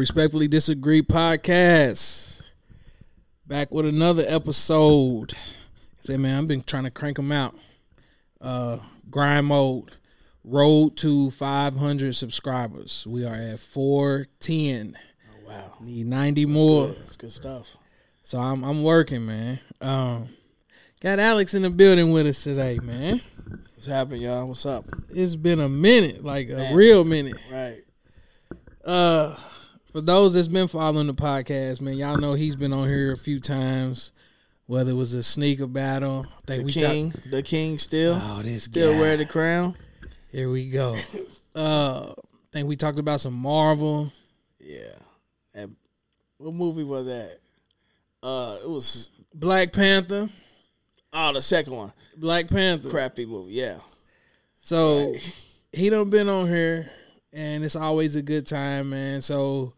Respectfully Disagree podcast. Back with another episode. Say, man, I've been trying to crank them out. Uh, grind mode. Road to 500 subscribers. We are at 410. Oh, wow. Need 90 more. Good. That's good stuff. So I'm I'm working, man. Um, got Alex in the building with us today, man. What's happening, y'all? What's up? It's been a minute, like a Man. real minute. Right. Uh, for those that's been following the podcast, man, y'all know he's been on here a few times. Whether it was a sneaker battle, I think The we king. talk- the king still. oh, this still guy. wear the crown. Here we go. Uh, I think we talked about some Marvel. Yeah. And what movie was that? Uh, it was Black Panther. oh the second one. Black Panther. Crappy movie. Yeah. So he done been on here, and it's always a good time, man. So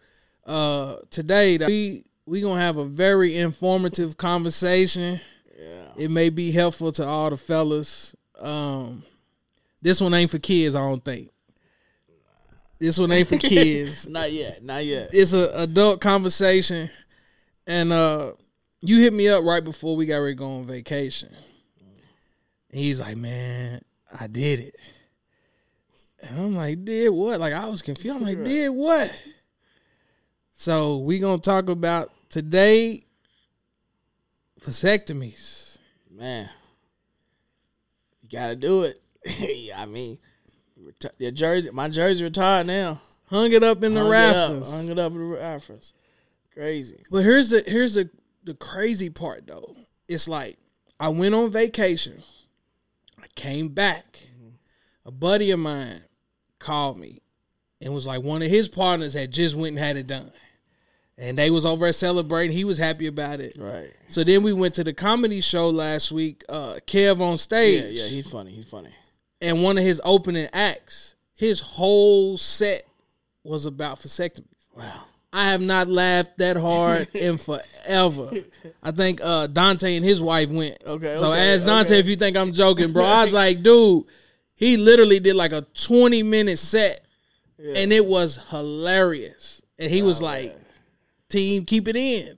uh today we we gonna have a very informative conversation. Yeah. It may be helpful to all the fellas. Um, this one ain't for kids, I don't think. This one ain't for kids. Not yet. Not yet. it's an adult conversation, and uh, you hit me up right before we got ready to go on vacation. And he's like, "Man, I did it," and I'm like, "Did what?" Like I was confused. I'm like. "Did what?" So we gonna talk about today vasectomies. Man. You gotta do it. I mean, your jersey, my jersey retired now. Hung it up in the Hung it up, rafters. hung it up in the rafters. Crazy. But here's the here's the the crazy part though. It's like I went on vacation. I came back. A buddy of mine called me and was like one of his partners had just went and had it done. And they was over celebrating. He was happy about it. Right. So then we went to the comedy show last week, uh, Kev on stage. Yeah, yeah, he's funny. He's funny. and one of his opening acts, his whole set was about vasectomies. Wow. I have not laughed that hard in forever. I think uh, Dante and his wife went. Okay, So okay, ask Dante okay. if you think I'm joking, bro. I was like, dude, he literally did like a 20 minute set, and it was hilarious. And he was like, "Team, keep it in.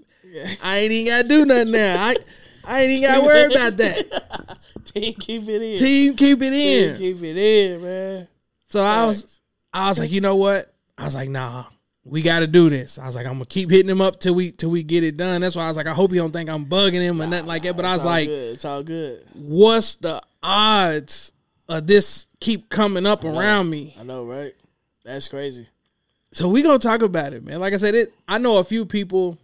I ain't even gotta do nothing now. I I ain't even gotta worry about that. Team, keep it in. Team, keep it Team, in." keep it in, man. So I was, I was like, you know what? I was like, nah, we got to do this. I was like, I'm gonna keep hitting him up till we till we get it done. That's why I was like, I hope you don't think I'm bugging him or nothing like that. But I was like, good. it's all good. what's the odds of this keep coming up around me? I know, right? That's crazy. So we gonna talk about it, man. Like I said, it. I know a few people.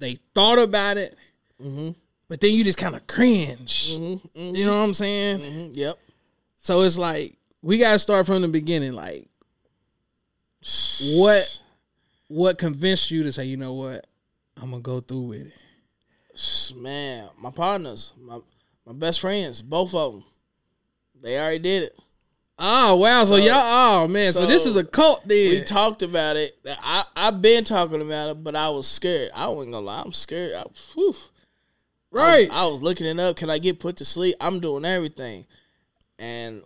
They thought about it, mm-hmm. but then you just kind of cringe. Mm-hmm. Mm-hmm. You know what I'm saying? Mhm, Yep. So it's like we gotta start from the beginning. Like, what what convinced you to say, you know what, I'm gonna go through with it? Man, my partners, my my best friends, both of them, they already did it. Oh wow! So, So- y'all, oh man, so, this is a cult then. We talked about it. I I've been talking about it, but I was scared. I wasn't gonna lie. I'm scared. I, whew. right? I was looking it up. Can I get put to sleep? I'm doing everything, and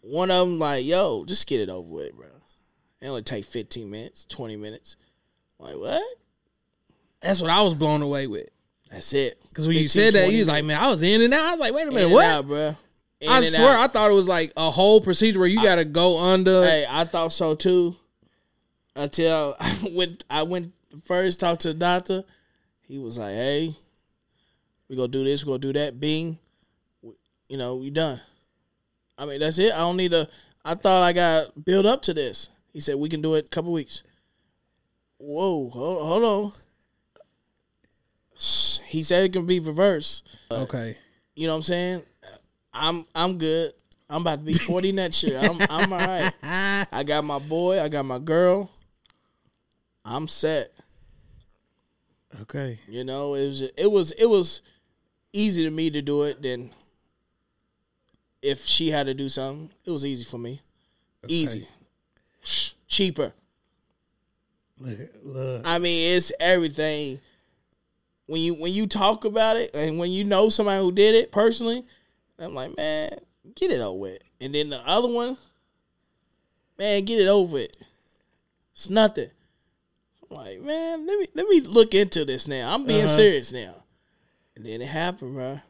one of them like, "Yo, just get it over with, bro. It only take 15 minutes, 20 minutes." I'm like what? That's what I was blown away with. That's it. Because when you said that, you was like, man, I was in and out. I was like, wait a In minute, what? out, bro. I swear, I thought it was like a whole procedure where you got to go under. Hey, I thought so too. Until I went, I went first talked to the doctor. He was like, "Hey, we gonna do this, we gonna do that. Bing, you know, we done." I mean, that's it. I don't need to. I thought I got built up to this. He said we can do it in a couple weeks. Whoa, hold, hold on. He said it can be reversed. okay, You know what I'm saying? I'm I'm good. I'm about to be 40 next year. I'm I'm all right. I got my boy. I got my girl. I'm set. okay, You know, it was it was it was easy to me to do it. Then if she had to do something, it was easy for me. Easy, cheaper. look, look. I mean, it's everything. When you when you talk about it, and when you know somebody who did it personally, I'm like, man, get it over with. And then the other one, man, get it over with. It's nothing. I'm like, man, let me let me look into this now. I'm being Uh-huh. serious now. And then it happened, bro.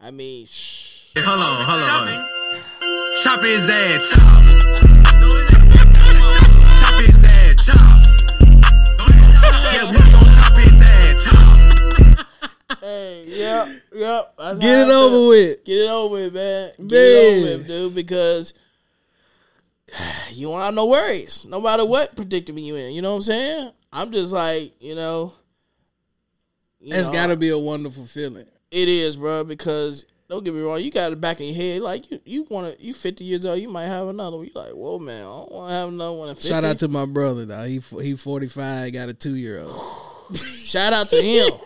I mean, shh. Hey, Hold on, hold on. Chop his ass, chop. Chop his ass, chop. Yeah, Hey, yep, yep. That's Get it over feel. with. Get it over with, man. Get it over with, dude, because you won't have no worries, no matter what predicament you in. You know what I'm saying? I'm just like, you know, you That's got to be a wonderful feeling. It is, bro. Because don't get me wrong, you got it back in your head. Like you, you want to, you 50 years old, you might have another one. You like, whoa, man, I don't want to have another one at 50. Shout out to my brother, though. He he 45, got a two year old. Shout out to him.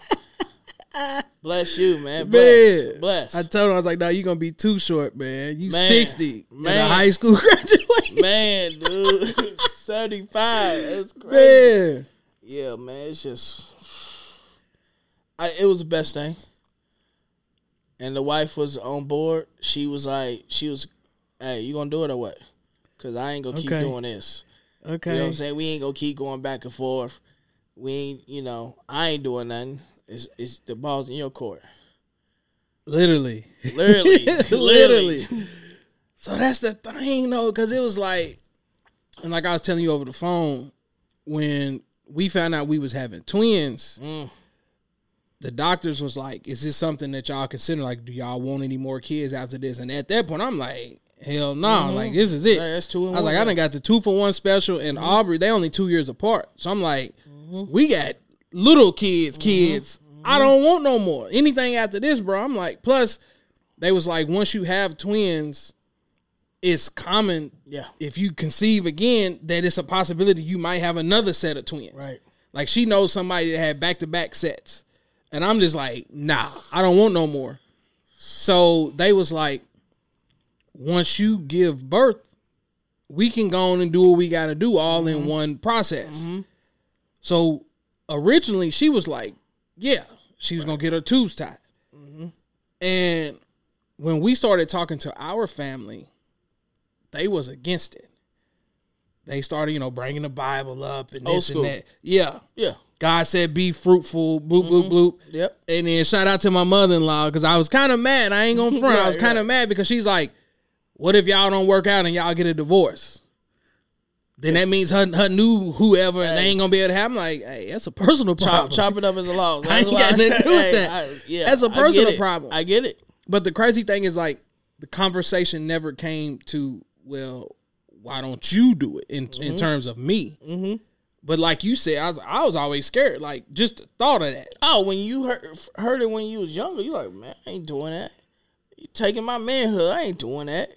Bless you, man. Bless. Man, Bless. I told him I was like, "No, you're gonna be too short, man. You Man. 60 Man. at a high school graduation, man, dude. 75. That's crazy. man. Yeah, man. It's just, I. It was the best thing. And the wife was on board. She was like, she was, hey, you gonna do it or what? Cause I ain't gonna keep doing this. Okay, You know what I'm saying? We ain't gonna keep going back and forth. We ain't, you know, I ain't doing nothing. It's it's the ball's in your court. literally, Literally. Literally. So that's the thing, though, because it was like, and like I was telling you over the phone, when we found out we was having twins, Mm. the doctors was like, "Is this something that y'all consider? Like, do y'all want any more kids after this?" And at that point, I'm like, "Hell no! Mm-hmm. Like, this is it." That's two I was one like, I day. done got the two for one special, and mm-hmm. Aubrey, they only two years apart. So I'm like, mm-hmm. we got little kids, mm-hmm. kids. I mm-hmm. don't want no more. Anything after this, bro. I'm like, plus, they was like, once you have twins, it's common Yeah. if you conceive again that it's a possibility you might have another set of twins. Right. Like she knows somebody that had back to back sets. And I'm just like, nah, I don't want no more. So they was like, once you give birth, we can go on and do what we gotta do all in mm-hmm. one process. So originally she was like, yeah, she was gonna get her tubes tied. Mm-hmm. And when we started talking to our family, they was against it. They started, you know, bringing the Bible up and Old this school. and that. Yeah. Yeah. God said, "Be fruitful." Bloop bloop mm-hmm. bloop. Yep. And then shout out to my mother in law because I was kind of mad. I ain't gonna front. I was kind of mad because she's like, "What if y'all don't work out and y'all get a divorce?" Then that means her her new whoever they ain't gonna be able to have. I'm like, hey, that's a personal problem. chop it up as a loss. I ain't That's why got nothing to do with that. I- yeah, That's a I get personal it. problem. I get it. But the crazy thing is like the conversation never came to well, why don't you do it in Mm-hmm. in terms of me? Mm-hmm. But like you said, I was I was always scared. Like just the thought of that. Oh, when you heard heard it when you was younger, you like, man, I ain't doing that. You taking my manhood, I ain't doing that.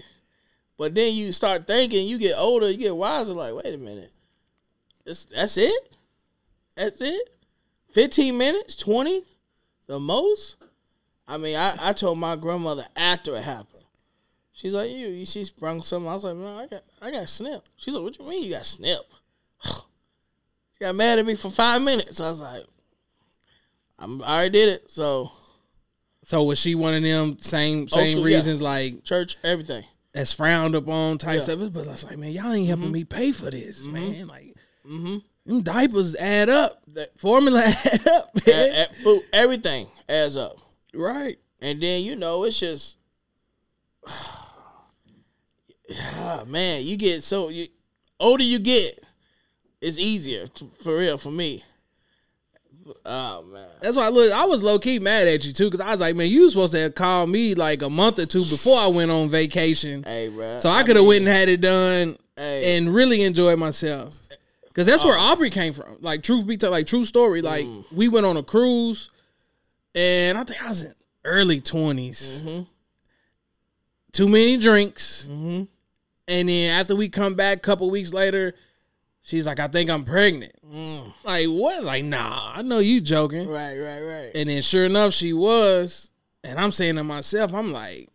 But then you start thinking, you get older, you get wiser. Like, wait a minute, that's that's it. That's it. Fifteen minutes, twenty, the most. I mean, I, I told my grandmother after it happened. She's like, you, you she sprung something. I was like, man, I got I got snip. She's like, what do you mean you got snip? she got mad at me for five minutes. I was like, I'm, I already did it. So So was she one of them same Oh, same so, yeah. reasons like church, everything. That's frowned upon type Yeah. Mm-hmm. stuff? But I was like, man, y'all ain't helping me pay for this, man. Like, them diapers add up. That- Formula add up, man. At, at food, everything adds up. right. And then you know it's just, Ah, man, you get so you older you get, it's easier for real for me. Oh man, That's why I look. I was low key mad at you too because I was like, man, you supposed to have called me like a month or two before I went on vacation, hey, bro. so I could have went and had it done Hey. and really enjoyed myself. Because that's where oh. Aubrey came from. Like truth be told, like true story. Like mm. we went on a cruise, and I think I was in early 20s mm-hmm. Too many drinks, mm-hmm. and then after we come back, a couple weeks later, she's like, "I think I'm pregnant." Like what? Like nah, I know you joking. Right, right, right. And then sure enough, she was. And I'm saying to myself, I'm like,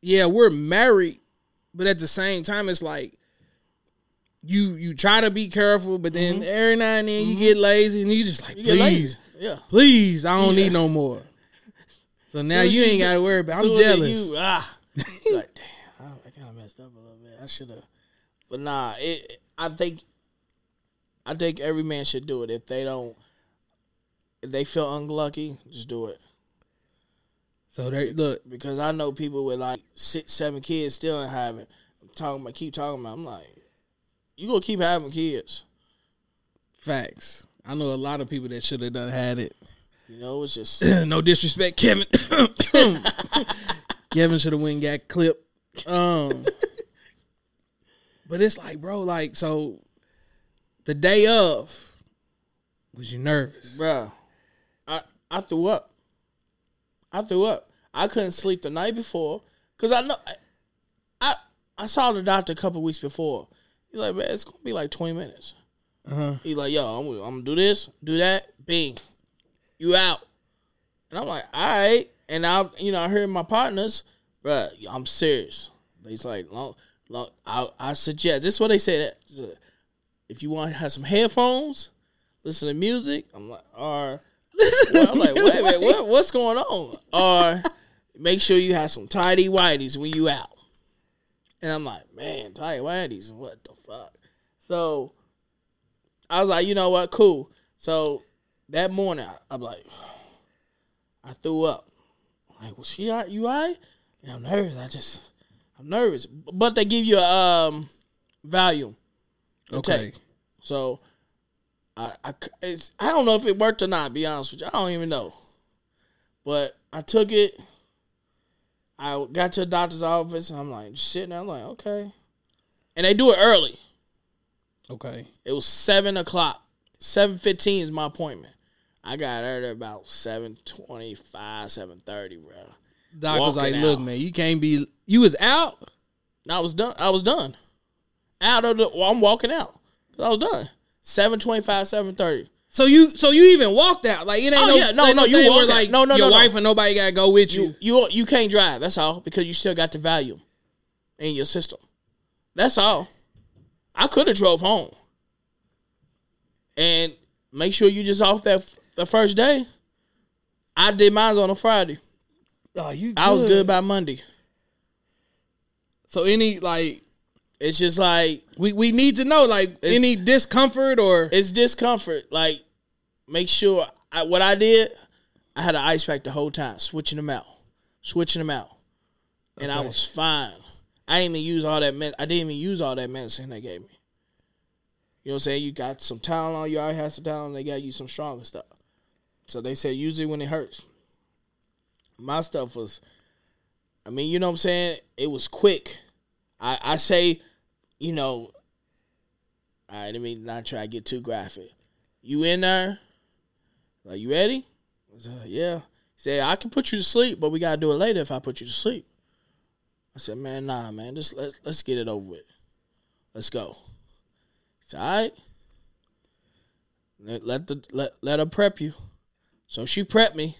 yeah, we're married, but at the same time, it's like you you try to be careful, but then every now and then you get lazy and you just like, Mm-hmm. You please. Yeah. please, I don't Yeah. need no more. So now you you ain't got to worry about. I'm jealous. You, ah, like damn, I, I kind of messed up a little bit. I should have, but nah. It. I think I think every man should do it. If they don't, if they feel unlucky, just do it. So they look, Because I know people with like six, seven kids still ain't having. I'm talking about, keep talking about. I'm like, you gonna keep having kids. facts. I know a lot of people that should have done had it. You know, it's just no disrespect, Kevin. Kevin should have went got clipped. Um, but it's like, bro, like, so the day of, was you nervous? Bruh, I I threw up. I threw up. I couldn't sleep the night before because I know I, I I saw the doctor a couple weeks before. He's like, man, it's gonna be like twenty minutes. Uh-huh. He's like, yo, I'm, I'm gonna do this, do that, bing, you out. And I'm like, all right. And I, you know, I heard my partners, bruh, I'm serious. He's like, long, long, I, I suggest. This is what they say that if you want to have some headphones, listen to music. I'm like, or well, I'm like, wait, wait, what, what's going on? Or make sure you have some tidy whities when you out. And I'm like, man, tidy whities, what the fuck? So I was like, you know what, cool. So that morning, I, I'm like, I threw up. I'm like, well, she, all right? you all right? And I'm nervous. I just, I'm nervous. But they give you a um, Valium. Okay. take. So I it's, I don't know if it worked or not. Be honest with you, I don't even know. But I took it. I got to the doctor's office. And I'm like sitting there. I'm like, okay, and they do it early. Okay. It was seven o'clock. Seven fifteen is my appointment. I got there at about seven twenty five, seven thirty, bro. Doc was like, Walking look, man, you can't be, you was out? I was done. I was done. Out of the. Well, I'm walking out. I was done. Seven twenty five, seven thirty. So you, so you even walked out? Like it ain't no Oh, no, yeah. No, no, you thing walk where, out. like No, no, your no, no. wife and nobody got to go with you. You you you can't drive. That's all because you still got the Valium in your system. That's all. I could have drove home and make sure you just off that the first day. I did mine on a Friday. Oh, you I was good by Monday. So any like It's just like we we need to know like any discomfort or it's discomfort. Like make sure I, what I did. I had an ice pack the whole time, switching them out, switching them out, and I was fine. I didn't even use all that. Med- I didn't even use all that medicine they gave me. You know what I'm saying? You got some Tylenol. You already had some Tylenol. They got you some stronger stuff. So they said use it when it hurts. My stuff was, I mean, you know what I'm saying? It was quick. I I say, you know, all right, let me not try to get too graphic. You in there? Like, you ready? I said, yeah. He said, I can put you to sleep, but we gotta do it later if I put you to sleep. I said, man, nah, man, just let's let's get it over with. Let's go. He said, all right. Let, let the let let her prep you. So she prepped me.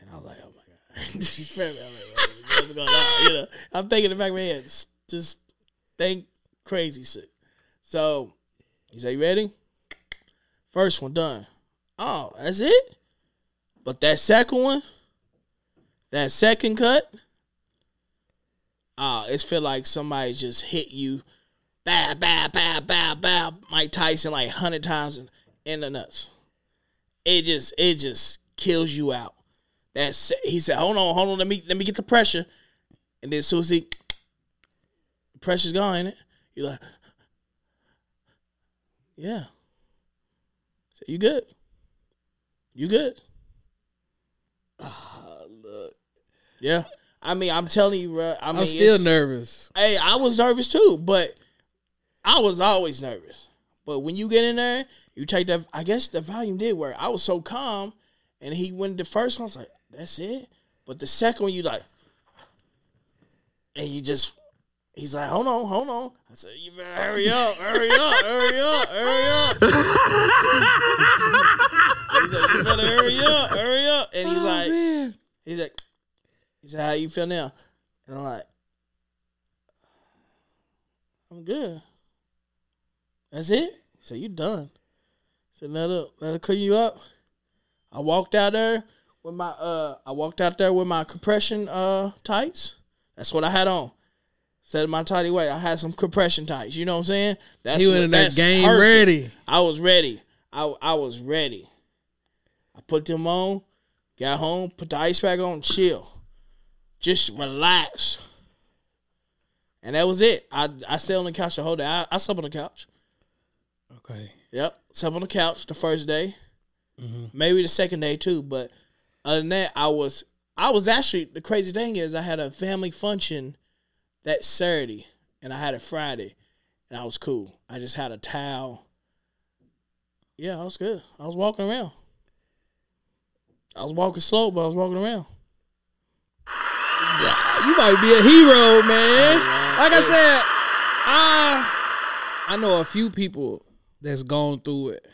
And I was like, oh my God. she prepped me. What's going on? You know, I'm thinking in the back of my head, just- think crazy shit. So he said, You ready? First one done. Oh, that's it? But that second one, that second cut, ah, it feel like somebody just hit you, bow, bow, bow, bow, bow, Mike Tyson like hundred times in, in the nuts. It just, it just kills you out. That's he said, hold on, hold on, let me let me get the pressure, and then as soon as he, the pressure's gone, ain't it? You're like, yeah. So you good? You good? Ah, look, Yeah. I mean, I'm telling you, bro. I mean, I'm still nervous. Hey, I was nervous too, but I was always nervous. But when you get in there, you take that. I guess the Valium did work. I was so calm, and he went the first one. I was like, "That's it." But the second one, you like, and you just. He's like, hold on, hold on. I said, you better hurry up, hurry up, hurry up, hurry up. he's like, you better hurry up, hurry up. And he's Oh, like, man. He's like, he said, "How you feel now?" And I'm like, "I'm good." That's it. Said, "You done?" Said, "Let her let her clean you up." I walked out there with my uh, I walked out there with my compression uh tights. That's what I had on. Of my tidy way. I had some compression tights. You know what I'm saying? That's He went in that's game perfect. ready. I was ready. I I was ready. I put them on, got home, put the ice pack on, chill, just relax, and that was it. I I stayed on the couch the whole day. I, I slept on the couch. Okay. Yep, slept on the couch the first day, maybe the second day too. But other than that, I was I was actually the crazy thing is I had a family function that Saturday and I had it Friday, and I was cool. I just had a towel. Yeah, I was good. I was walking around. I was walking slow, but I was walking around. You might be a hero, man. Like I said, I I know a few people that's gone through it.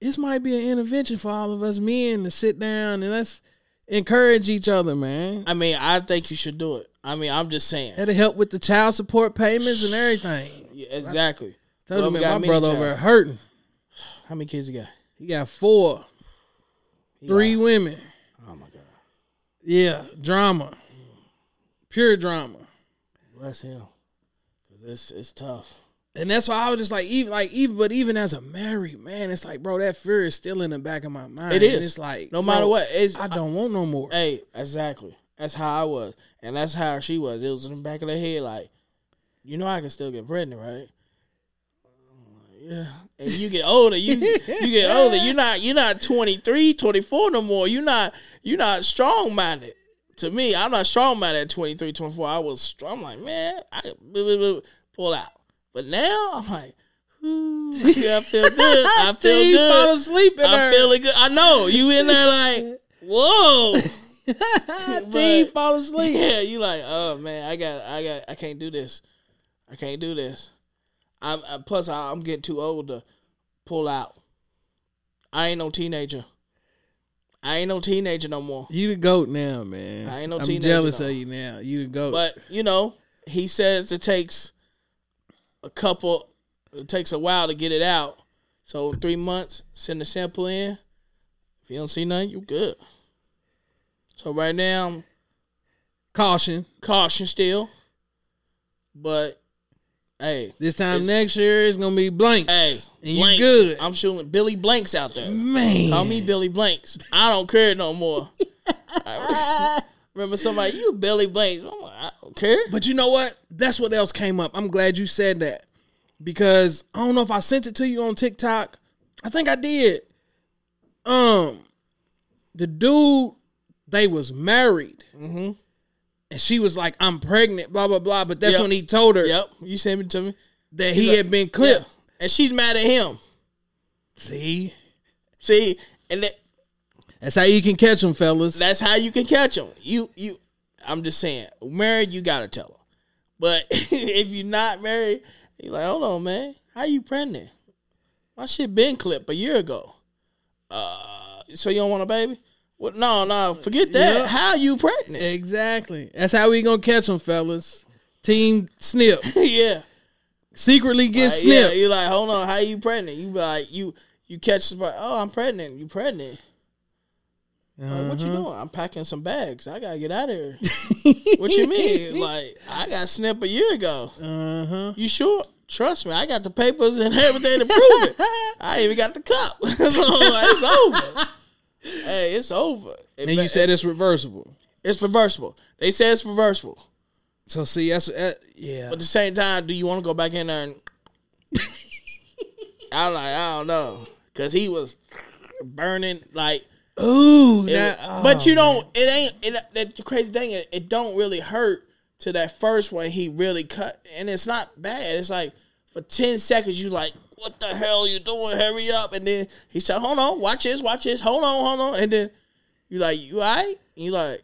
This might be an intervention for all of us men to sit down and let's encourage each other, man. I mean, I think you should do it. I mean, I'm just saying. That'll help with the child support payments and everything. Yeah, exactly. Me, we got my brother over hurting. How many kids you got? He got four, three women. Oh my god. Yeah, drama, pure drama. Bless him. 'Cause it's it's tough. And that's why I was just like, even like even, but even as a married man, it's like, bro, that fear is still in the back of my mind. It is. And. It's like, No matter bro, what, I don't want no more. Hey, exactly. That's how I was, and that's how she was. It was in the back of the head, like, you know, I can still get pregnant, right? Yeah. And you get older, you you get older. You're not you're not 23, 24 no more. You're not you're not strong minded. To me, I'm not strong minded at 23, 24. I was strong. I'm like, man, I blah, blah, blah, pull out. But now I'm like, ooh, yeah, I feel good. I feel you fall good. asleep in I'm there. feeling good. I know you in there like, whoa. You fall asleep. Yeah, you like, oh man, I got, I got, I can't do this. I can't do this. I'm I, plus I, I'm getting too old to pull out. I ain't no teenager. I ain't no teenager no more. You the goat now, man. I ain't no teenager. I'm teenager, jealous though. of you now. You the goat. But you know, he says it takes a couple. It takes a while to get it out. So three months, send the sample in. If you don't see nothing, you good. So right now, caution. caution still. But hey, This time next year it's gonna be blank. hey, and you blanks. good. I'm shooting Billy Blanks out there. man. Call me Billy Blanks. I don't care no more. Remember somebody, you Billy Blanks. I'm like, I don't care. But you know what? That's what else came up. I'm glad you said that because I don't know if I sent it to you on TikTok. I think I did. Um, the dude, they was married, Mm-hmm. and she was like, "I'm pregnant," blah blah blah. But that's Yep. when he told her Yep, you sent it to me. that he like- had been clipped. Yeah. And she's mad at him. See, See, and that, that's how you can catch them, fellas. that's how you can catch them. You, you. I'm just saying, married, you gotta tell her. But if you're not married, you're like, hold on, man, how you pregnant? My shit been clipped a year ago. Uh, so you don't want a baby? Well, no, no, forget that. Yeah. How you pregnant? exactly. That's how we gonna catch them, fellas. Team Snip yeah. secretly get Like, yeah, snipped. you like, hold on, how you pregnant? You be like, you you catch somebody, oh, I'm pregnant. You pregnant. Like, what you Uh-huh. doing? I'm packing some bags. I gotta get out of here. what you mean? Like, I got snipped a year ago. Uh huh. You sure? Trust me, I got the papers and everything to prove it. I even got the cup. so it's over. Hey, it's over. It And you be- said it's reversible. it's reversible. They say it's reversible. So see, that's uh, yeah. But at the same time, do you want to go back in there and I'm like, I don't know. Cause he was burning like Ooh, it that, was- but you oh, don't it ain't it that the crazy thing is it don't really hurt to that first one he really cut and it's not bad. It's like for ten seconds you like, what the hell you doing? Hurry up and then he said, Hold on, watch this, watch this, hold on, hold on and then you like, you alright? And you like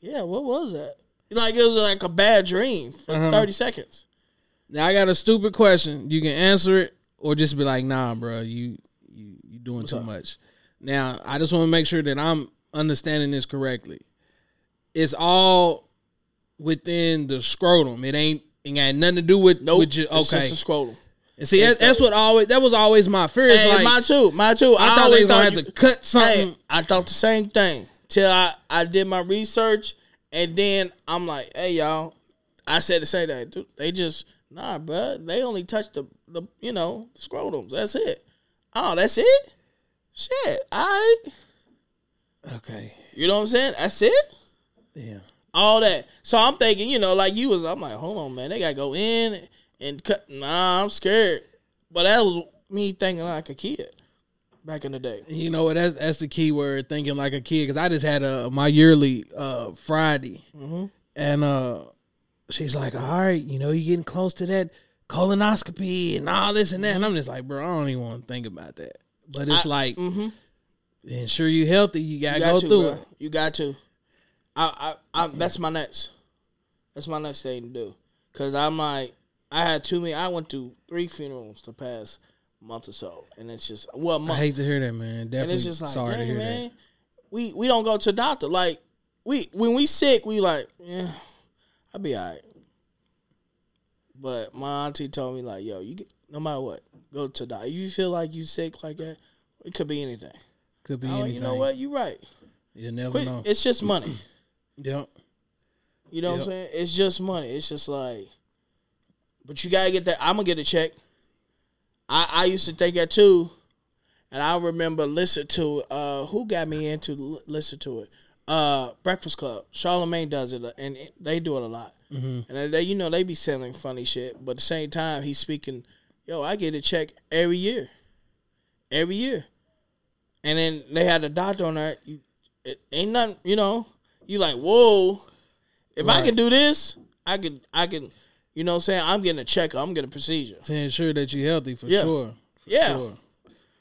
Yeah, what was that? Like it was like a bad dream for Uh-huh. thirty seconds. Now I got a stupid question. You can answer it or just be like, "Nah, bro, you you you doing too up? much." Now I just want to make sure that I'm understanding this correctly. It's all within the scrotum. It ain't it got nothing to do with Nope. with your It's okay. just a scrotum. and see, that's, that's what always that was always my fear. It's Hey, like mine too. my too. I, thought they was gonna have you- to cut something. Hey, I thought the same thing till I, I did my research And then I'm like, hey y'all, I said to say that dude, they just nah, bruh. They only touch the the you know scrotums. That's it. Oh, that's it. Shit. All right. Okay. You know what I'm saying? That's it. Yeah. All that. So I'm thinking, you know, like you was. I'm like, hold on, man. They gotta go in and cut. Nah, I'm scared. But that was me thinking like a kid back in the day. You know what? That's that's the key word. Thinking like a kid. Because I just had a my yearly uh Friday, and uh she's like, "All right, you know, you're getting close to that colonoscopy and all this and that." And I'm just like, "Bro, I don't even want to think about that." But it's like, mm-hmm. ensure you healthy. You gotta You got go to, through bro. it. You got to. I, I, I, that's my next. That's my next thing to do. Cause I'm like, I had too many. I went to three funerals the past month or so, and it's just well, a I month. hate to hear that, man. and Definitely it's just like, sorry to hear man, we we don't go to doctor. Like we when we sick, we like, yeah, I'll be all right. But my auntie told me like, yo, you get, no matter what, go to the doctor. You feel like you sick like that, it could be anything. Could be Oh, anything. you know what? You're right. You never Quit. know. It's just money. Yep. You know what I'm saying? It's just money. It's just like, but you gotta get that. I'm gonna get a check. I I used to think that too, and I remember listen to uh who got me into l- listen to it. Uh, Breakfast Club. Charlemagne does it, and they do it a lot. And they, you know, they be selling funny shit, but at the same time, he's speaking. Yo, I get a check every year, every year, and then they had a doctor on there. You, it ain't nothing, you know. You like, whoa. If I can do this, I can I can you know what I'm saying? I'm getting a check, I'm getting a procedure. To ensure that you're healthy for Yeah. sure. Yeah. Sure.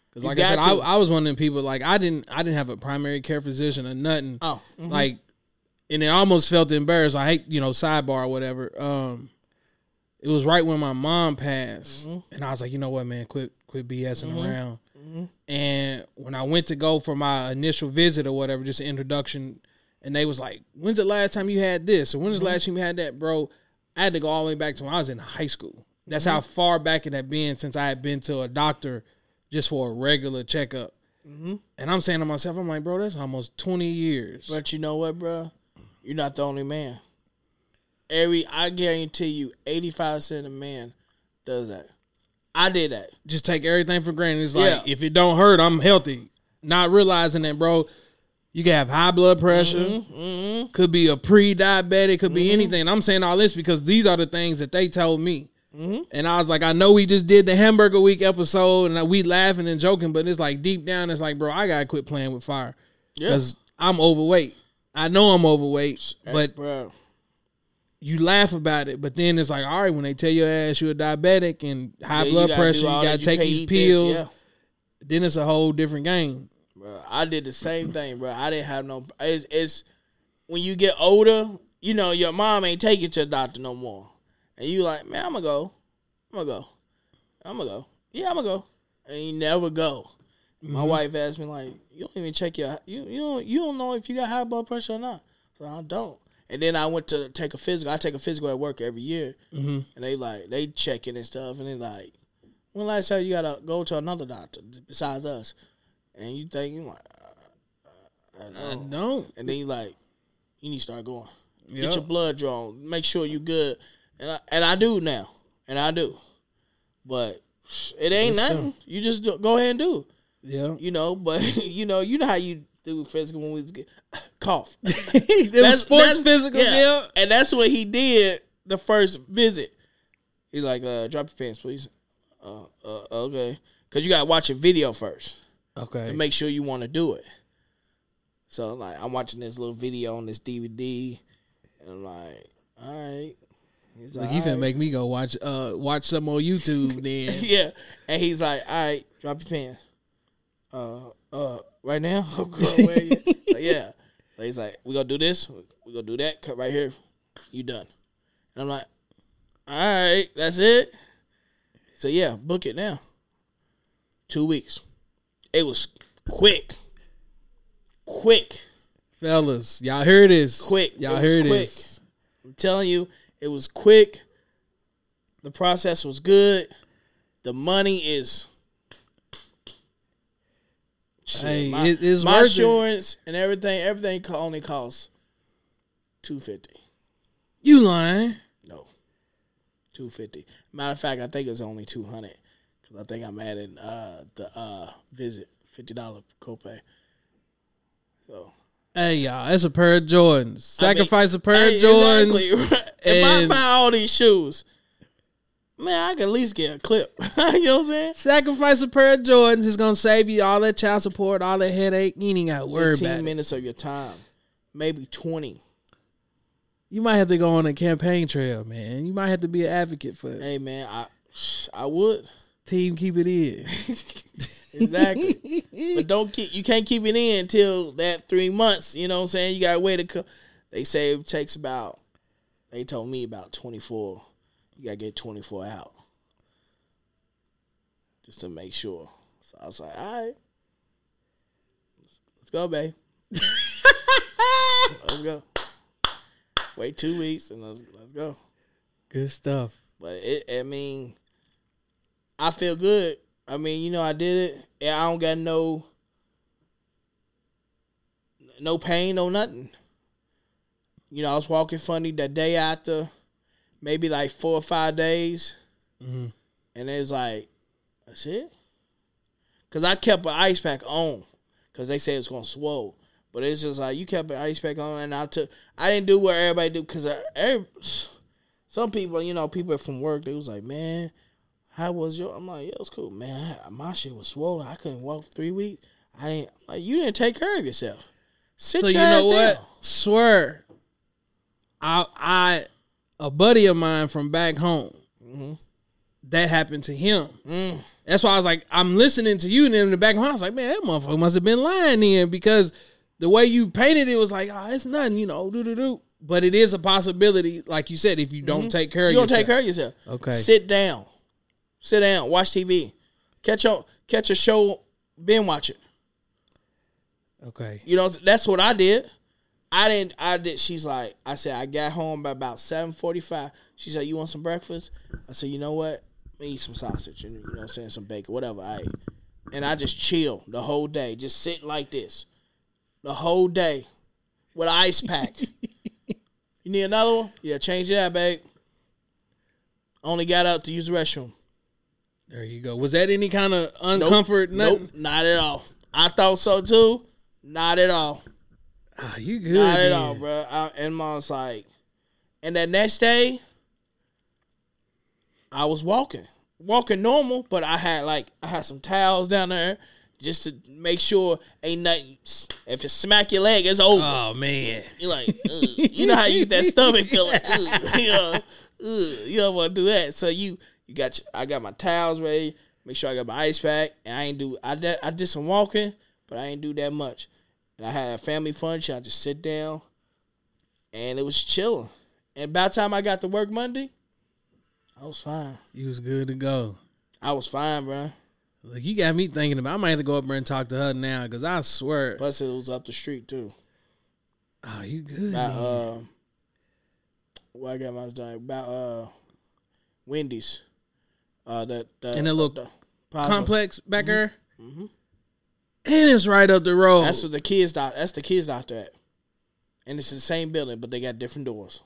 Because like I said, I. I was one of them people. Like I didn't, I didn't have a primary care physician or nothing. Oh. mhm. Like, and it almost felt embarrassed. I hate, you know, sidebar or whatever. Um, it was right when my mom passed, Mm-hmm. and I was like, you know what, man, quit, quit BSing mm-hmm. around. Mm-hmm. And when I went to go for my initial visit or whatever, just an introduction, and they was like, "When's the last time you had this? Or when's the mm-hmm. last time you had that, bro?" I had to go all the way back to when I was in high school. That's how far back it had been since I had been to a doctor just for a regular checkup. And I'm saying to myself, I'm like, bro, that's almost 20 years. But you know what, bro? You're not the only man. Every I guarantee you, eighty five percent of man does that. I did that. Just take everything for granted. It's like, Yeah. if it don't hurt, I'm healthy. Not realizing that, bro, you can have high blood pressure, Mm-hmm, could be a pre diabetic, could be anything. I'm saying all this because these are the things that they told me. Mm-hmm. And I was like, I know we just did the hamburger week episode and we laughing and joking, but it's like deep down, it's like, bro, I gotta quit playing with fire Yeah, because I'm overweight. I know I'm overweight, but bro. You laugh about it. But then it's like, all right, when they tell your ass you're a diabetic and high Yeah, blood gotta pressure, you gotta take these eat this, pills. yeah. Then it's a whole different game. Bro, I did the same thing, bro. I didn't have no. It's, it's when you get older, you know, your mom ain't take you to the doctor no more, and you like, man, I'm gonna go, I'm gonna go, I'm gonna go, yeah, I'm gonna go, and you never go. My mm-hmm. wife asked me like, you don't even check your, you you don't you don't know if you got high blood pressure or not. So I don't. And then I went to take a physical. I take a physical at work every year, Mm-hmm. and they like they check it and stuff, and they like, when last time you gotta go to another doctor besides us? And you think you like, uh, I I don't. and then you like, you need to start going. Yep. Get your blood drawn. Make sure you good. And I, and I do now, and I do, but it ain't It's nothing. You just do, go ahead and do. Yeah. You know, but you know, you know how you do physical when we cough. it was That's- sports that's- physical, yeah. And that's what he did the first visit. He's like, uh, drop your pants, please. Uh, uh, okay. Because you got to watch a video first Okay. and make sure you want to do it. So, like, I'm watching this little video on this DVD, and I'm like, all right. He's Like like, you finna "All right." make me go watch uh watch some on YouTube then. yeah. And he's like, all right, drop your pants. Uh, uh, right now? Oh, girl, where you? Like, yeah. So he's like, we gonna do this, we gonna do that, cut right here, you done. And I'm like, all right, that's it. So yeah, book it now. Two weeks. It was quick. Quick. Fellas, y'all hear this? Quick. Y'all It hear this? I'm telling you, it was quick. The process was good. The money is. Shit, Hey, my, it- it's my worth it. insurance and everything. Everything only costs two fifty. You lying? No, two fifty. Matter of fact, I think it's only two hundred because I think I'm adding uh, the uh, visit fifty dollar copay. So Hey y'all, it's a pair of Jordans. Sacrifice a pair Hey, of Jordans. Exactly. if I buy all these shoes, man, I can at least get a clip. you know what I'm saying? Sacrifice a pair of Jordans is gonna save you all that child support, all that headache. You ain't got to worry about it. minutes of your time, maybe twenty. You might have to go on a campaign trail, man. You might have to be an advocate for it. Hey man, I I would team. Keep it in. exactly, but don't keep. You can't keep it in until that three months. You know what I'm saying? You gotta wait a. cou- They say it takes about. They told me about twenty four. You gotta get twenty four out, just to make sure. So I was like, all right, let's, let's go, babe. let's go. Wait two weeks and let's let's go. Good stuff. But it, I mean, I feel good. I mean, you know, I did it. And I don't got no, no pain, no nothing. You know, I was walking funny that day after, maybe like four or five days, Mhm. and it's like, that's it. Cause I kept an ice pack on, cause they said it's gonna swell. But it's just like you kept an ice pack on, and I took. I didn't do what everybody do, cause I, every, some people, you know, people from work, they was like, man, how was your? I'm like, yeah, it was cool, man. I- my shit was swollen. I couldn't walk for three weeks. I. I'm like, you didn't take care of yourself. Sit So your you know what? down. Swear, I I a buddy of mine from back home. Mm-hmm. That happened to him. Mm. That's why I was like, I'm listening to you, and then in the back of my mind, I was like, man, that motherfucker must have been lying then because the way you painted it was like, oh, it's nothing, you know, do do do. But it is a possibility, like you said, if you don't take care of Mm-hmm. You don't yourself. take care of yourself. Okay. Sit down. Sit down. Watch TV. Catch on. Catch a show. Binge watch it. Okay. You know, that's what I did. I didn't. I did. She's like, I said, I got home by about seven forty-five. She said, "You want some breakfast?" I said, "You know what? Let me eat some sausage and you know, what I'm saying some bacon, whatever." I ate, and I just chill the whole day, just sit like this, the whole day, with an ice pack. you need another one? Yeah, change that, babe. Only got up to use the restroom. There you go. Was that any kind of Nope. uncomfort? Nothing. Nope, not at all. I thought so too. Not at all. Ah, you good? Not at all, bro. I, and mom's like, and that next day, I was walking, walking normal, but I had like I had some towels down there just to make sure ain't nothing. If it smack your leg, it's over. Oh man. You're like, Ugh. you know how you get that stomach feeling. You know, you don't want to do that. So you you got your, I got my towels ready. Make sure I got my ice pack, and I ain't do I did I did some walking, but I ain't do that much. And I had a family function. I just sit down, and it was chilling. And by the time I got to work Monday, I was fine. You was good to go. I was fine, bro. Like you got me thinking about. I might have to go up there and talk to her now because I swear. Plus, it was up the street too. oh, you good? About uh, what I got my done about uh, Wendy's. Uh, that, that And that little the Plaza. Complex back there. Mhm. And it's right up the road. That's what the kids doc. That's the kids doctor at, and it's the same building, but they got different doors.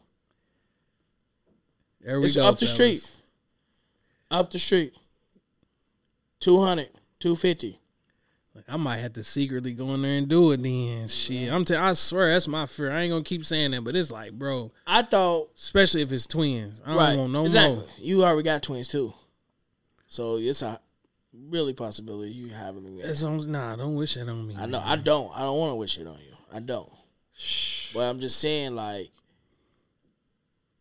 there we It's go. up the fellas. street. Up the street. 200, 250. Like, I might have to secretly go in there and do it then. Shit, I'm. T- I swear that's my fear. I ain't gonna keep saying that, but it's like, bro, I thought especially if it's twins. I don't right. want no exactly. more. You already got twins too, so it's a really possibility you having them. That's on, nah, don't wish it on me. I know. man. I don't. I don't want to wish it on you. I don't. But I'm just saying, like,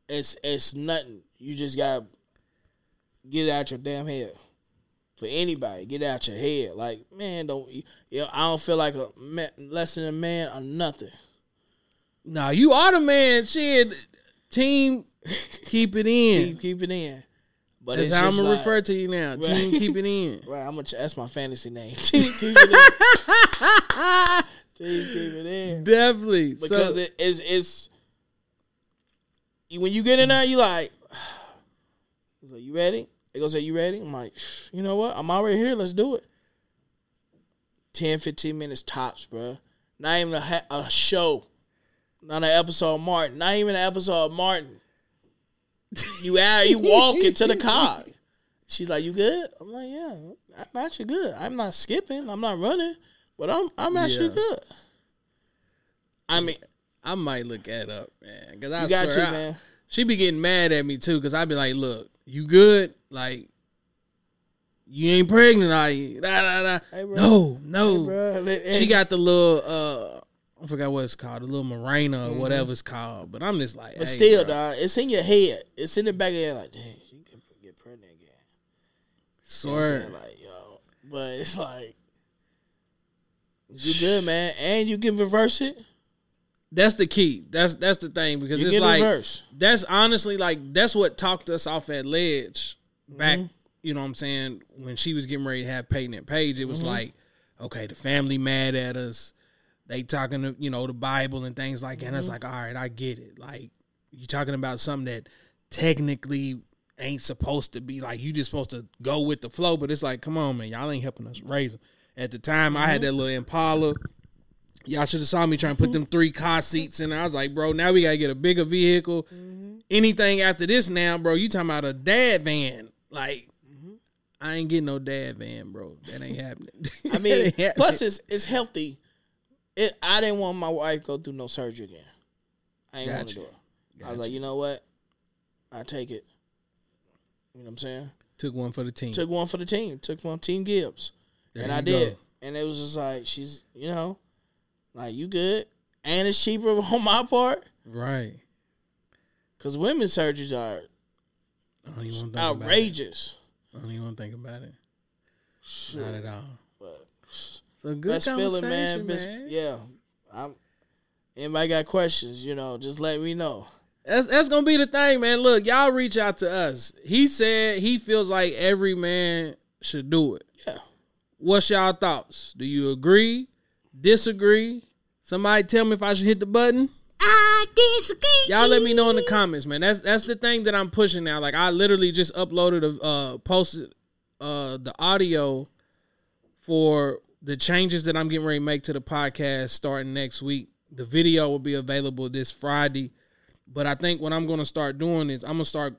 it's it's nothing. You just gotta get it out your damn head. For anybody, get it out your head. Like, man, don't you know? I don't feel like a man, less than a man or nothing. Nah, you are the man. Shit, team, keep it in. Keep keep it in. But That's how I'm gonna like, refer to you now. Team, keep it in. Right, I'm gonna. That's my fantasy name. Team, keep it in. Team, keep it in. Definitely. because so, it is it's when you get in there, you like, like, you ready? They gonna say, you ready? I'm like, you know what? I'm already here. Let's do it. 10, 15 minutes tops, bro. Not even a, ha- a show. not an episode of Martin, not even an episode of Martin. You out, you walk into the car. She's like, "You good?" I'm like, "Yeah, I'm actually good. I'm not skipping. I'm not running, but I'm I'm actually Yeah. good." I mean, I might look that up, man. Cause I you got swear to, I- man. She be getting mad at me too, cause I be like, "Look, you good? Like, you ain't pregnant, are you?" Da, da, da. Hey, no, no. Bruh, she got the little, uh, I forgot what it's called, the little Mirena or Mm-hmm. whatever it's called. But I'm just like, But hey, still, bro, dog, it's in your head. It's in the back of your head. Like, dang, she can get pregnant again. You know swear. Like, yo, but it's like, you good, man, and you can reverse it. That's the key. That's that's the thing because You it's like reverse. that's honestly like that's what talked us off that ledge back. Mm-hmm. You know what I'm saying? When she was getting ready to have Peyton and Paige, it was Mm-hmm. like, okay, the family mad at us. They talking to you know the Bible and things like that. And Mm-hmm. it's like, all right, I get it. Like you talking about something that technically ain't supposed to be like you just supposed to go with the flow. But it's like, come on, man, y'all ain't helping us raise them. At the time, I had Mm-hmm. that little Impala. Y'all should have saw me trying to put them three car seats in. there. I was like, bro, now we gotta get a bigger vehicle. Anything after this now, bro, you talking about a dad van? Like, I ain't getting no dad van, bro. That ain't happening. I mean, plus it's it's healthy. It, I didn't want my wife to go through no surgery again. I ain't want to do it. I was like, you know what? I take it. You know what I'm saying? took one for the team. Took one for the team. Took one Team Gibbs, There and I did. go. And it was just like she's, you know, like you good, and it's cheaper on my part Right. because women's surgeries are I don't even want think outrageous. I don't even want to think about it. Not at all. But So good best feeling, conversation, man. man. Best, yeah, I'm. Anybody got questions? You know, just let me know. That's that's gonna be the thing, man. Look, y'all reach out to us. He said he feels like every man should do it. Yeah. What's y'all thoughts? Do you agree? Disagree? Somebody tell me if I should hit the button. I disagree. Y'all let me know in the comments, man. That's that's the thing that I'm pushing now. Like I literally just uploaded a uh posted uh the audio for the changes that I'm getting ready to make to the podcast starting next week. The video will be available this Friday. But I think what I'm gonna start doing is I'm gonna start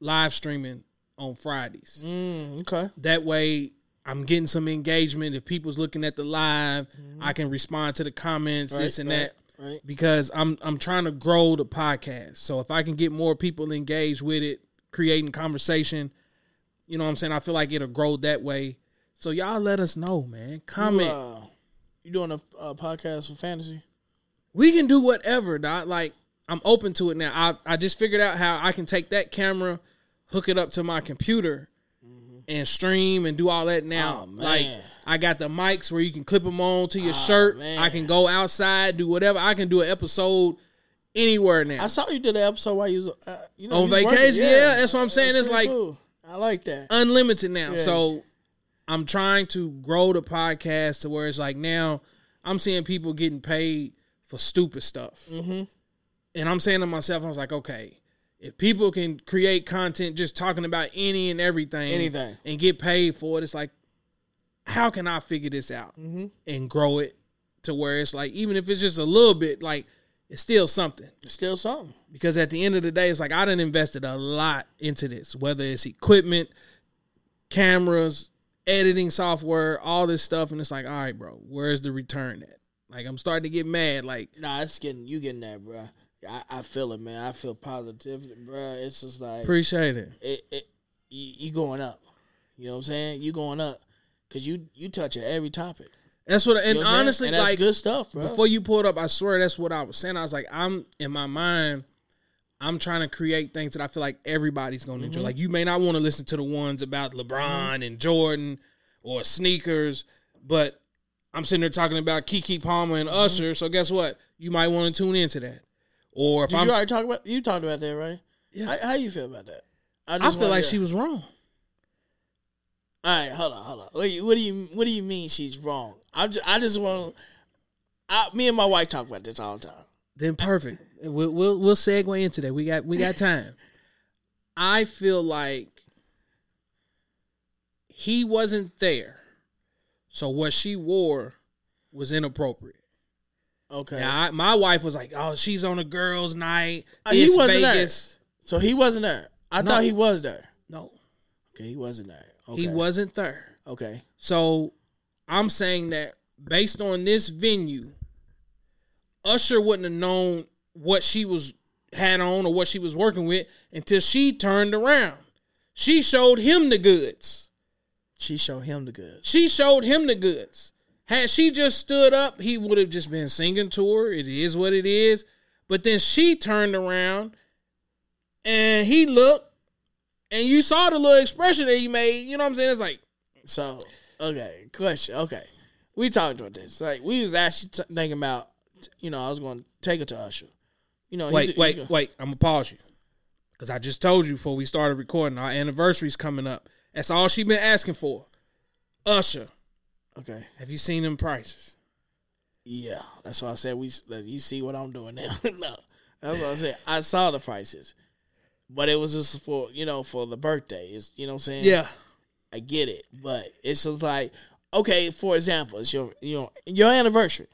live streaming on Fridays. Mm, okay. That way I'm getting some engagement. If people's looking at the live, I can respond to the comments, this and right, that Right. because I'm I'm trying to grow the podcast. So if I can get more people engaged with it, creating conversation, you know what I'm saying? I feel like it'll grow that way. So y'all let us know, man. You, Comment. uh, you doing a uh, podcast for fantasy? we can do whatever, dog. Like I'm open to it now. I I just figured out how I can take that camera, hook it up to my computer, and stream and do all that now. Mm-hmm. Oh, man. like I got the mics where you can clip them on to your shirt. man. I can go outside, do whatever. I can do an episode anywhere now. I saw you did an episode while you was uh, you know On you was vacation? Yeah, that's what I'm saying. That's It's like- cool. I like that. unlimited now. Yeah. So I'm trying to grow the podcast to where it's like now I'm seeing people getting paid for stupid stuff. Mm-hmm. And I'm saying to myself, I was like, okay, if people can create content just talking about any and everything, Anything. and get paid for it, it's like, how can I figure this out Mm-hmm. and grow it to where it's like, even if it's just a little bit, like it's still something It's still something. because at the end of the day, it's like I done invested a lot into this, whether it's equipment, cameras, editing software, all this stuff, and it's like, all right, bro, where's the return at? Like I'm starting to get mad. Like Nah, it's getting you getting that, bro. I, I feel it, man. I feel positive, bro. It's just like appreciate it. it, it you, you going up. You know what I'm saying? You going up because you you touch it every topic. That's what. You And know what honestly, And that's like good stuff, bro. before you pulled up, I swear that's what I was saying. I was like, I'm in my mind. I'm trying to create things that I feel like everybody's going to Mm-hmm. enjoy. Like you may not want to listen to the ones about LeBron and Jordan or sneakers, but I'm sitting there talking about Keke Palmer and Usher. So guess what? You might want to tune into that. Or if Did I'm, you already talk about you talked about that, right? Yeah. How, how you feel about that? I just feel like she was wrong. All right, hold on, hold on. What do you what do you, what do you mean she's wrong? I just I just want I, me and my wife talk about this all the time. Then perfect. We'll we'll, we'll segue into that. We got we got time. I feel like he wasn't there, so what she wore was inappropriate. Okay. Now, I, my wife was like, "Oh, she's on a girls' night. Uh, he wasn't Vegas." So he wasn't there. I No. thought he was there. No, Okay, he wasn't there. Okay. he wasn't there. Okay. So I'm saying that based on this venue, Usher wouldn't have known what she was had on or what she was working with until she turned around. She showed him the goods. She showed him the goods. She showed him the goods. Had she just stood up, he would have just been singing to her. It is what it is. But then she turned around and he looked and you saw the little expression that he made. You know what I'm saying? It's like, So, okay, question. Okay, we talked about this. Like, we was actually t- thinking about, you know, I was going to take her to Usher. You know, wait, he's- wait, he's wait. I'm gonna pause you because I just told you before we started recording. Our anniversary's coming up. That's all she been asking for. Usher, Okay. have you seen them prices? Yeah, that's why I said we. You see what I'm doing now? no, that's what I said. I saw the prices, but it was just for you know for the birthday. It's you know what I'm saying. Yeah, I get it, but it's just like okay. For example, it's your you know your anniversary.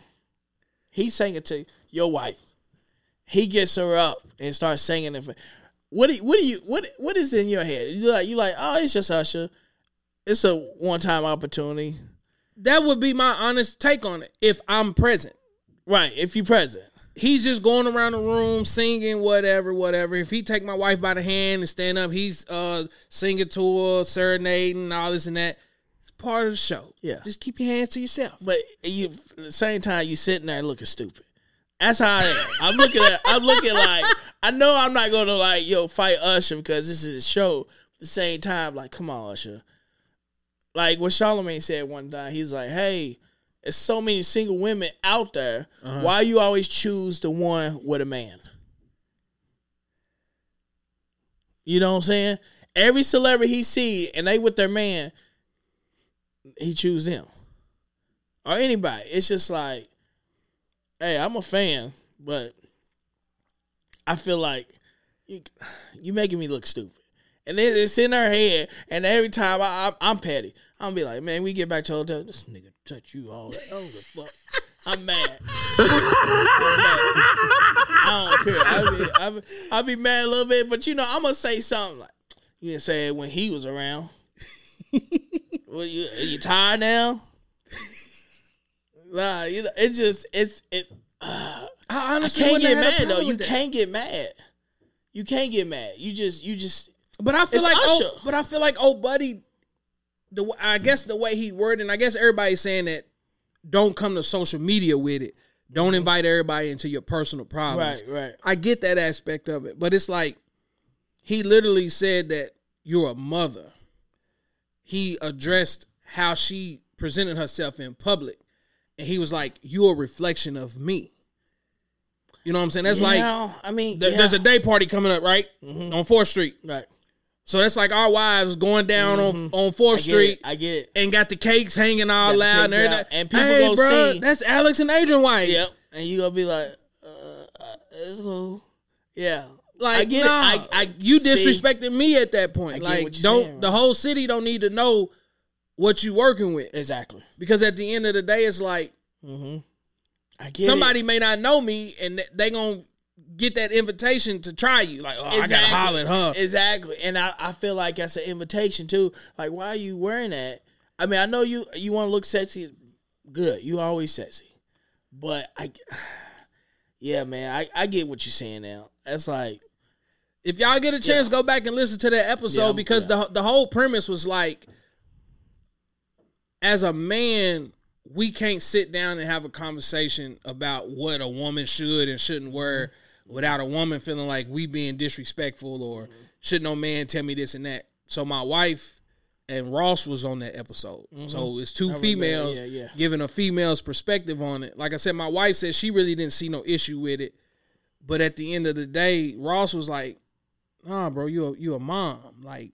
He's it to your wife. He gets her up and starts singing. And what do you, what do you what what is in your head? You like you like oh it's just Usher. It's a one time opportunity, that would be my honest take on it. If I'm present, right? If you present, he's just going around the room singing whatever, whatever. If he take my wife by the hand and stand up, he's uh singing to her, serenading, all this and that. It's part of the show. Yeah. just keep your hands to yourself. but you at the same time you sitting there looking stupid. That's how I am. I'm looking at. I'm looking like I know I'm not gonna like yo fight Usher because this is a show. At the same time, like come on Usher. Like what Charlamagne said one time, he's like, "Hey, there's so many single women out there. Uh-huh. Why you always choose the one with a man?" You know what I'm saying? Every celebrity he see and they with their man, he choose them or anybody. It's just like, hey, I'm a fan, but I feel like you you making me look stupid. And then it's in her head, and every time I, I'm, I'm petty, I'm be like, man, we get back to hotel. This nigga touch you all that. The fuck. I'm mad. I'm mad. I don't care. I be, I be, I be mad a little bit, but you know, I'm gonna say something like you didn't say it when he was around. well, you are you tired now? Nah, you know, it just it's it. Uh, I I honestly can't get have had a mad though. You that. can't get mad. You can't get mad. You just you just But I feel like oh, but I feel like old buddy. The I guess the way he worded, and I guess everybody's saying that don't come to social media with it. Don't invite everybody into your personal problems. right, right. I get that aspect of it, but it's like he literally said that you're a mother. He addressed how she presented herself in public, and he was like, "You're a reflection of me." You know what I'm saying? That's like Yeah, I mean, th- yeah. there's a day party coming up, right, on Fourth Street. right. So that's like our wives going down on on Fourth I Street it. I get it. and got the cakes hanging all Got loud and everything. out, and people hey, go bro, see- that's Alex and Adrian White. Yep. And you gonna be like, uh, uh it's cool. Yeah. Like, I get nah, it. I, I you see, disrespecting me at that point. Like, don't saying, the whole city don't need to know what you working with Exactly. because at the end of the day, it's like Mm-hmm. I get somebody may not know me and they gonna get that invitation to try you. Like, oh, it. I gotta holler at her. Exactly. And I, I feel like that's an invitation too. Like, why are you wearing that? I mean, I know you you want to look sexy. Good. You always sexy. But I, yeah, man, I, I get what you're saying now. That's like, if y'all get a chance, go back and listen to that episode Yeah, because yeah. the the whole premise was like, as a man, we can't sit down and have a conversation about what a woman should and shouldn't wear without a woman feeling like we being disrespectful or should no man tell me this and that. So my wife and Ross was on that episode. Mm-hmm. So it's two remember, females yeah, yeah. giving a female's perspective on it. Like I said, my wife said she really didn't see no issue with it. But at the end of the day, Ross was like, "Nah, bro, you a, you a mom. Like,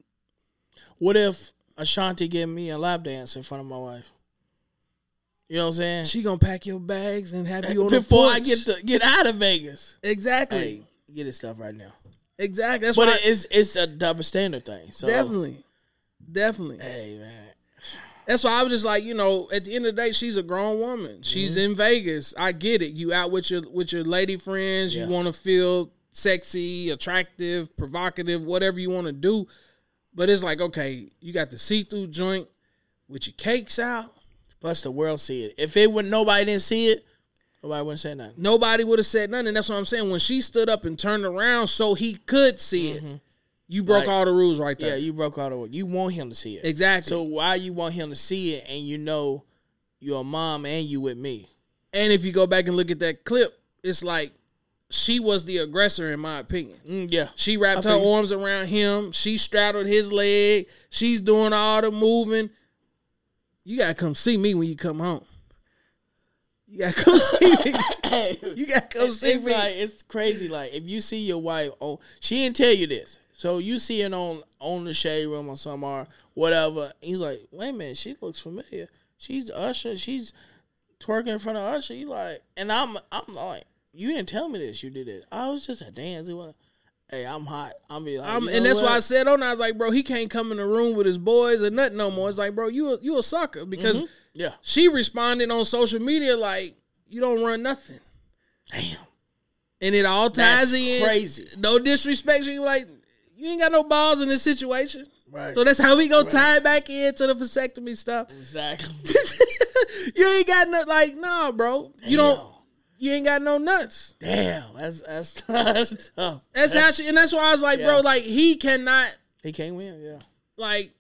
what if Ashanti give me a lap dance in front of my wife? You know what I'm saying? she gonna pack your bags and have you on the Before I get to get out of Vegas. exactly, Hey, get this stuff right now. exactly. That's But it's it's a double standard thing. So definitely, definitely. Hey man, That's why I was just like, you know, at the end of the day, she's a grown woman. She's Mm-hmm. in Vegas. I get it. You out with your with your lady friends. Yeah. You want to feel sexy, attractive, provocative, whatever you want to do. But it's like, okay, you got the see through joint with your cakes out. Plus, the world see it. If it would nobody didn't see it, nobody wouldn't say nothing. Nobody would have said nothing. And that's what I'm saying. When she stood up and turned around so he could see it, you broke Mm-hmm. All the rules right there. Yeah, you broke all the rules. You want him to see it. exactly. So why you want him to see it and you know your mom and you with me? and if you go back and look at that clip, it's like she was the aggressor in my opinion. Mm, yeah. She wrapped her you. arms around him. She straddled his leg. She's doing all the moving. You gotta come see me when you come home. You gotta come see me. You gotta come It's, see it's me. like it's crazy. Like if you see your wife, oh, she didn't tell you this, so you see it on on the shade room or some or whatever. He's like, wait a minute, she looks familiar. She's Usher. She's twerking in front of Usher. You like, and I'm I'm like, you didn't tell me this. You did it. I was just a dance. It was- Hey, I'm hot. I'm be like, and that's why I said on. I was like, bro, he can't come in the room with his boys or nothing no more. It's like, bro, you a, you a sucker because mm-hmm. yeah, she responded on social media like you don't run nothing, damn, and it all that's ties in. crazy. No disrespect. You like, you ain't got no balls in this situation. Right. So that's how we gonna tie it back into the vasectomy stuff. exactly. you ain't got no like, nah, bro. You don't. You ain't got no nuts. Damn, that's that's, that's tough. That's how she, and that's why I was like, bro, like he cannot, He can't win. Yeah. like,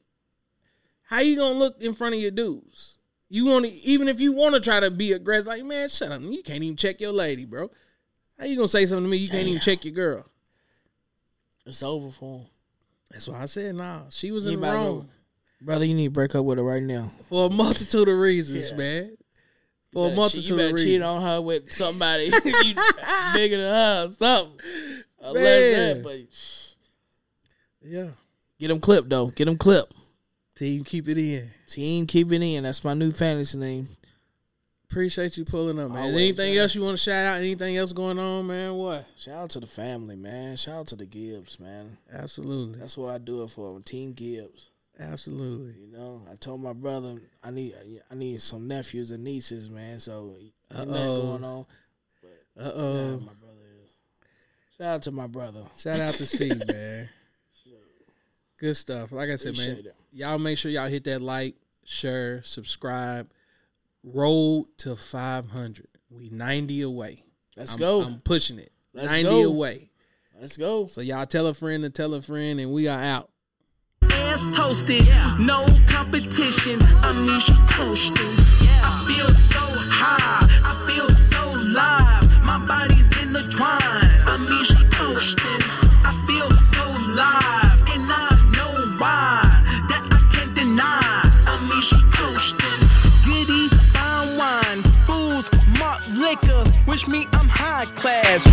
how you gonna look in front of your dudes? You want to, even if you want to try to be aggressive, like, man, shut up. You can't even check your lady, bro. How you gonna say something to me? You can't even check your girl. It's over for him. That's why I said, nah, she was in as wrong Brother, you need to break up with her right now. for a multitude of reasons, Yeah. man. For a You multitude better of cheat on her with somebody you bigger than her, or something. Unless Man. that, but Yeah. get him clipped though. Get him clipped. Team, keep it in. Team, keep it in. That's my new fantasy name. Appreciate you pulling up, man. Is Always, anything man. else you want to shout out? Anything else going on, man? What? Shout out to the family, man. Shout out to the Gibbs, man. Absolutely. That's what I do it for. Team Gibbs. Absolutely. You know, I told my brother I need I need some nephews and nieces, man. So Uh-oh. going on. Uh Nah, oh. my brother is. Shout out to my brother. Shout out to C, man. Good stuff. Like I said, man, it. y'all make sure y'all hit that like, share, subscribe. Road to 500. We 90 away. Let's I'm, go. I'm pushing it. Let's 90 go. away. Let's go. So y'all tell a friend to tell a friend, and we are out hands toasted. No competition, I'm amnesia coasting. I feel so high, I feel so live. My body's in the twine, amnesia coasting. I feel so live, and I know why that I can't deny. I'm Amnesia coasting. Giddy fine wine, fools, malt liquor. Wish me I'm high class.